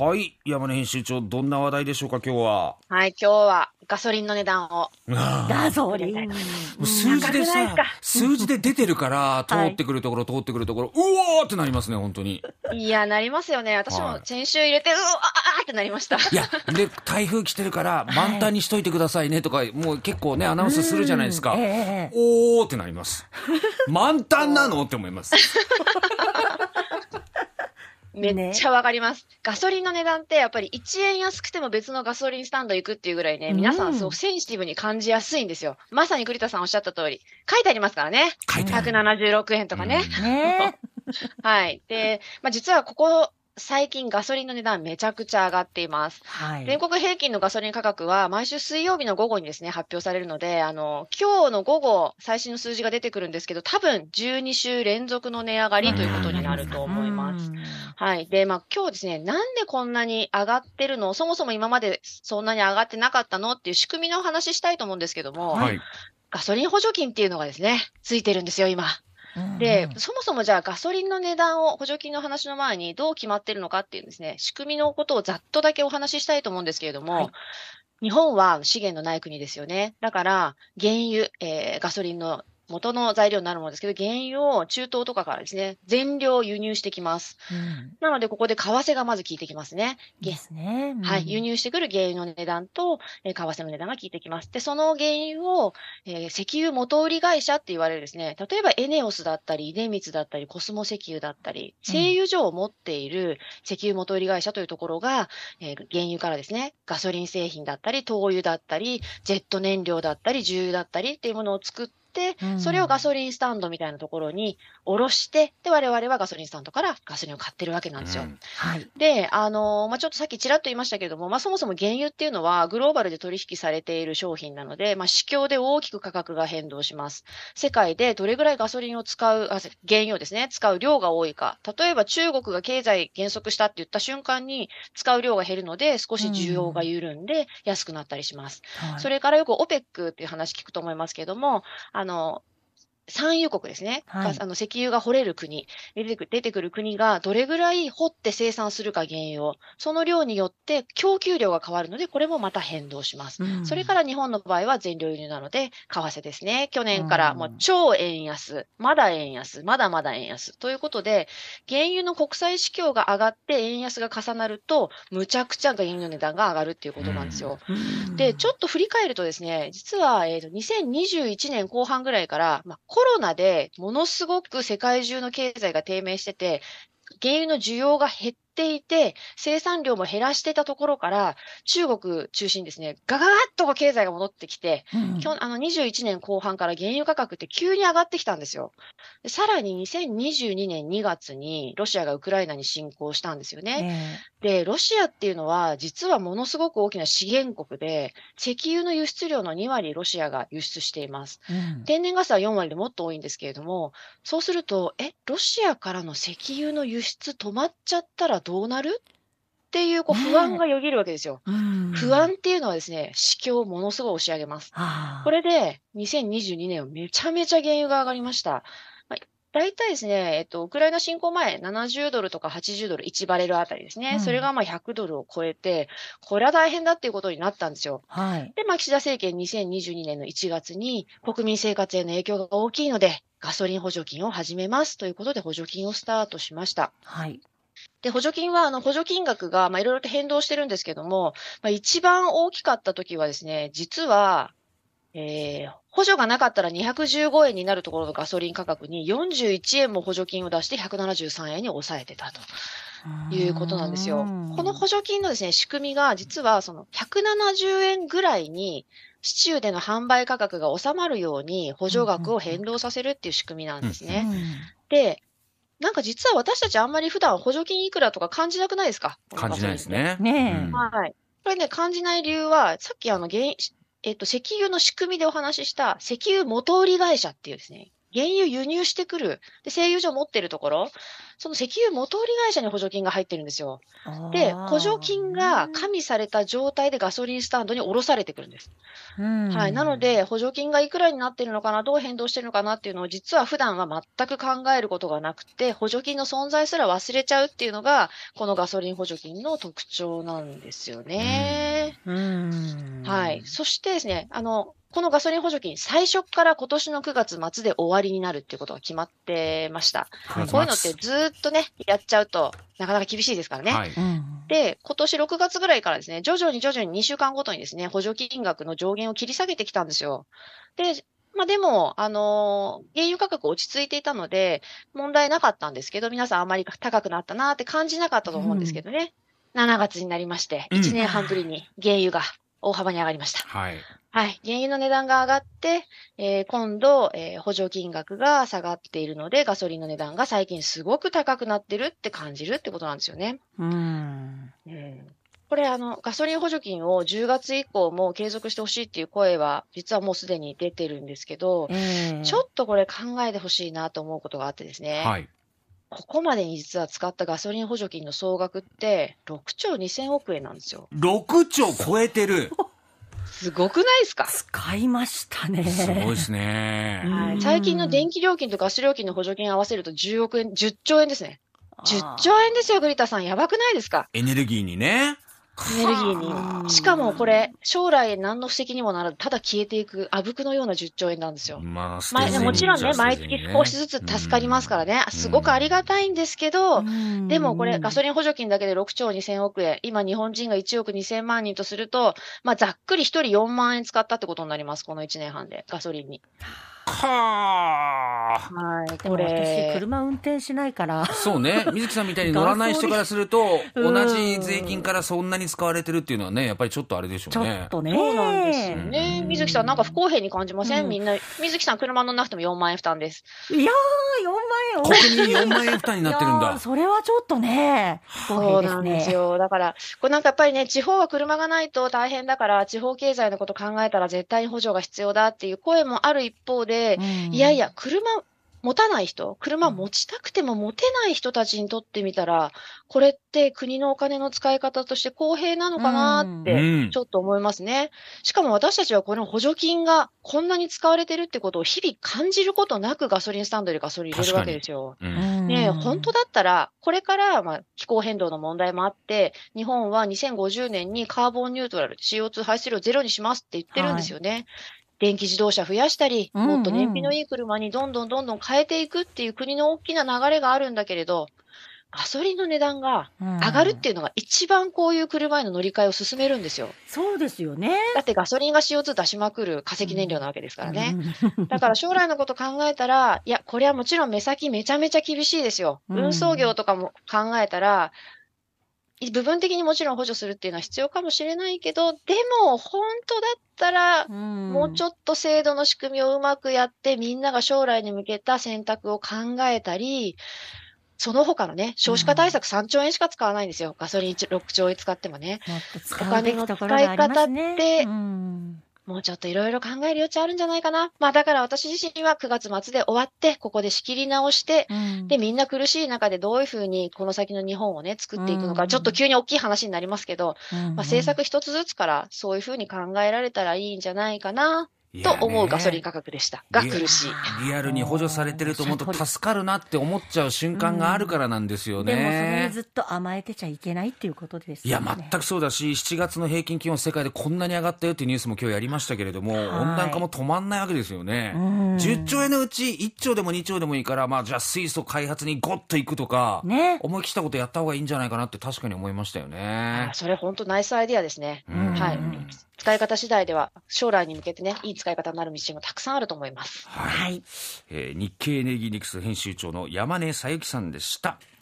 はい。山根編集長、どんな話題でしょうか、今日は？はい、今日はガソリンの値段を。ガソリン。数字でさ数字で出てるから、通はいってくるところ、通ってくるところ、うわーってなりますね、本当に。いや、なりますよね。私はいも先週入れて、うわあーってなりました。いや、で、台風来てるから、満タンにしといてくださいねとか、もう結構ね、アナウンスするじゃないですか。おーってなります。満タンなの？って思います。めっちゃわかります。ガソリンの値段ってやっぱり1円安くても別のガソリンスタンド行くっていうぐらいね、うん皆さんすごくセンシティブに感じやすいんですよ。まさに栗田さんおっしゃった通り、書いてありますからね。書いてある。176円とかね。ね はい。で、まあ、実はここ最近ガソリンの値段めちゃくちゃ上がっています。はい。全国平均のガソリン価格は毎週水曜日の午後にですね、発表されるので、あの、今日の午後、最新の数字が出てくるんですけど、多分12週連続の値上がりということになると思います。うんはい。で、まあ今日ですね、なんでこんなに上がってるの？そもそも今までそんなに上がってなかったの？っていう仕組みのお話ししたいと思うんですけども、はい。ガソリン補助金っていうのがですね、ついてるんですよ、今。で、そもそもじゃあガソリンの値段を補助金の話の前にどう決まってるのかっていうですね、仕組みのことをざっとだけお話ししたいと思うんですけれども、はい日本は資源のない国ですよね。だから、原油、えーガソリンの元の材料になるものですけど、原油を中東とかからですね、全量輸入してきます。うんなので、ここで為替がまず効いてきますね。げですね。うんはい。輸入してくる原油の値段と、えー為替の値段が効いてきます。で、その原油を、えー石油元売り会社って言われるですね、例えばエネオスだったり、出光だったり、コスモ石油だったり、うん製油所を持っている石油元売り会社というところが、えー原油からですね、ガソリン製品だったり、灯油だったり、ジェット燃料だったり、重油だったりっていうものを作って、うんそれをガソリンスタンドみたいなところに卸して、で、我々はガソリンスタンドからガソリンを買ってるわけなんですよ。うんはい。で、あのまあ、ちょっとさっきちらっと言いましたけれども、まあ、そもそも原油っていうのはグローバルで取引されている商品なので、まあ、市況で大きく価格が変動します。世界でどれぐらいガソリンを使う、あ原油をですね、使う量が多いか。例えば中国が経済減速したって言った瞬間に使う量が減るので、少し需要が緩んで安くなったりします。はいそれからよく OPEC っていう話聞くと思いますけれども、あの、産油国ですね。はいあの石油が掘れる国出てく、出てくる国がどれぐらい掘って生産するか原油を、その量によって供給量が変わるので、これもまた変動します。うんそれから日本の場合は全量輸入なので、為替ですね。去年からもううん超円安、まだ円安、まだまだ円安。ということで、原油の国際市況が上がって円安が重なると、むちゃくちゃ原油の値段が上がるっていうことなんですよ。うんで、ちょっと振り返るとですね、実は、えーと2021年後半ぐらいから、まあ、コロナでものすごく世界中の経済が低迷してて、原油の需要が減っていて、生産量も減らしていたところから、中国中心にですね、ガガガッと経済が戻ってきて、うんきょあの21年後半から原油価格って急に上がってきたんですよ。でさらに2022年2月にロシアがウクライナに侵攻したんですよね。えで、ロシアっていうのは、実はものすごく大きな資源国で、石油の輸出量の2割ロシアが輸出しています。えうん天然ガスは4割でもっと多いんですけれども、そうすると、え、ロシアからの石油の輸出止まっちゃったらどうなる？っていうこう不安がよぎるわけですよ。うん不安っていうのはですね、市況をものすごい押し上げます。これで、2022年はめちゃめちゃ原油が上がりました。まあ大体ですね、えっと、ウクライナ侵攻前、70ドルとか80ドル、1バレルあたりですね。うんそれがまあ100ドルを超えて、これは大変だっていうことになったんですよ。はい。で、まあ、岸田政権2022年の1月に、国民生活への影響が大きいので、ガソリン補助金を始めますということで補助金をスタートしました。はい。で、補助金は、あの、補助金額が、まあ、いろいろと変動してるんですけども、まあ、一番大きかった時はですね、実は、えー、補助がなかったら215円になるところのガソリン価格に41円も補助金を出して173円に抑えてたということなんですよ。この補助金のですね、仕組みが実はその170円ぐらいに市中での販売価格が収まるように補助額を変動させるっていう仕組みなんですね。で、なんか実は私たちあんまり普段補助金いくらとか感じなくないですか？感じないです。ね。うんねえうんはい。これね、感じない理由は、さっきあの、原えっと、石油の仕組みでお話しした石油元売り会社っていうですね、原油輸入してくる、で、製油所持ってるところ、その石油元売り会社に補助金が入ってるんですよ。で、補助金が加味された状態でガソリンスタンドに下ろされてくるんです。はい。なの、で、補助金がいくらになってるのかな、どう変動してるのかなっていうのを実は普段は全く考えることがなくて、補助金の存在すら忘れちゃうっていうのが、このガソリン補助金の特徴なんですよね。うん。はい。そしてですね、あの、このガソリン補助金、最初から今年の9月末で終わりになるっていうことが決まってました。はいこういうのってずーっとね、やっちゃうと、なかなか厳しいですからね。はい。うん。で、今年6月ぐらいからですね、徐々に徐々に2週間ごとにですね、補助金額の上限を切り下げてきたんですよ。で、まあでも、あのー原油価格落ち着いていたので、問題なかったんですけど、皆さんあまり高くなったなって感じなかったと思うんですけどね。7月になりまして、うん1年半ぶりに原油が大幅に上がりました。はい。はい。原油の値段が上がって、えー今度、えー補助金額が下がっているので、ガソリンの値段が最近すごく高くなってるって感じるってことなんですよね。うん。これ、あの、ガソリン補助金を10月以降も継続してほしいっていう声は、実はもうすでに出てるんですけど、ええちょっとこれ考えてほしいなと思うことがあってですね、はい。ここまでに実は使ったガソリン補助金の総額って、6兆2000億円なんですよ。6兆超えてる。すごくないですか？使いましたね。すごいですね。うんはい、最近の電気料金とガス料金の補助金合わせると10億円、10兆円ですね。10兆円ですよ、グリタさん。やばくないですか？エネルギーにね。エネルギはあーに。しかもこれ、将来何の布石にもならず、ただ消えていく、あぶくのような10兆円なんですよ。まあ、捨まあ、てずにもちろんね、毎月少しずつ助かりますからね、すごくありがたいんですけど、でもこれ、ガソリリン補助金だけで6兆2000億円、今日本人が1億2000万人とすると、まあ、ざっくり1人4万円使ったってことになります、この1年半で、ガソリンに。はあ。はい、でもこれ私、。車運転しないから。そうね。水木さんみたいに乗らない人からすると、うん同じ税金からそんなに使われてるっていうのはね、やっぱりちょっとあれでしょちょうねっ。とね。そうなんですよね。うん水木さん、なんか不公平に感じません、うんみんな。水木さん、車乗んなくても4万円負担です。いやー、4万円国民4万円負担になってるんだ。それはちょっとね、不そうなんです。よ。だから、これなんかやっぱりね、地方は車がないと大変だから、地方経済のこと考えたら絶対に補助が必要だっていう声もある一方で、うんいやいや、車持たない人、車持ちたくても持てない人たちにとってみたら、これって国のお金の使い方として公平なのかなって、うんちょっと思いますね。しかも私たちはこの補助金がこんなに使われてるってことを日々感じることなくガソリンスタンドでガソリン入れるわけですよ。うんねえ、本当だったら、これから、まあ、気候変動の問題もあって、日本は2050年にカーボンニュートラル、CO2 排出量ゼロにしますって言ってるんですよね。電気自動車増やしたり、うんうんもっと燃費のいい車にどんどんどんどん変えていくっていう国の大きな流れがあるんだけれど、ガソリンの値段が上がるっていうのが一番こういう車への乗り換えを進めるんですよ。そうですよね。だってガソリンが CO2 出しまくる化石燃料なわけですからね。うん。だから将来のこと考えたら、いや、これはもちろん目先めちゃめちゃ厳しいですよ。うん運送業とかも考えたら、い部分的にもちろん補助するっていうのは必要かもしれないけど、でも本当だったら、もうちょっっと制度の仕組みをうまくやって、みんなが将来に向けた選択を考えたり、その他のね、少子化対策3兆円しか使わないんですよ。ガソリン6兆円使ってもね。もねお金の使い方ってうんもうちょっといろいろ考える余地あるんじゃないかな。まあだから私自身は9月末で終わって、ここで仕切り直して、うん。で、みんな苦しい中でどういうふうにこの先の日本をね、作っていくのか、うん。ちょっと急に大きい話になりますけど、うん。まあ、政策一つずつからそういうふうに考えられたらいいんじゃないかな、と思うガソリン価格でした。が苦しい。リアルに補助されてると思うと助かるなって思っちゃう瞬間があるからなんですよでもそれ。ずっと甘えてちゃいけないっていうことですいや。全くそうだし、7月の平均気温世界でこんなに上がったよっていうニュースも今日やりましたけれども、温暖化も止まんないわけですよね。うん10兆円のうち1兆でも2兆でもいいから、まあじゃあ水素開発にゴッといくとか、ね。思い切ったことやった方がいいんじゃないかなって確かに思いましたよあね。それ本当ナイスアイディアですね。うんはい。使い方次第では将来に向けてね、いい使い方になる道もたくさんあると思います。はい。はい。えー日経エネルギーニクス編集長の山根さゆきさんでした。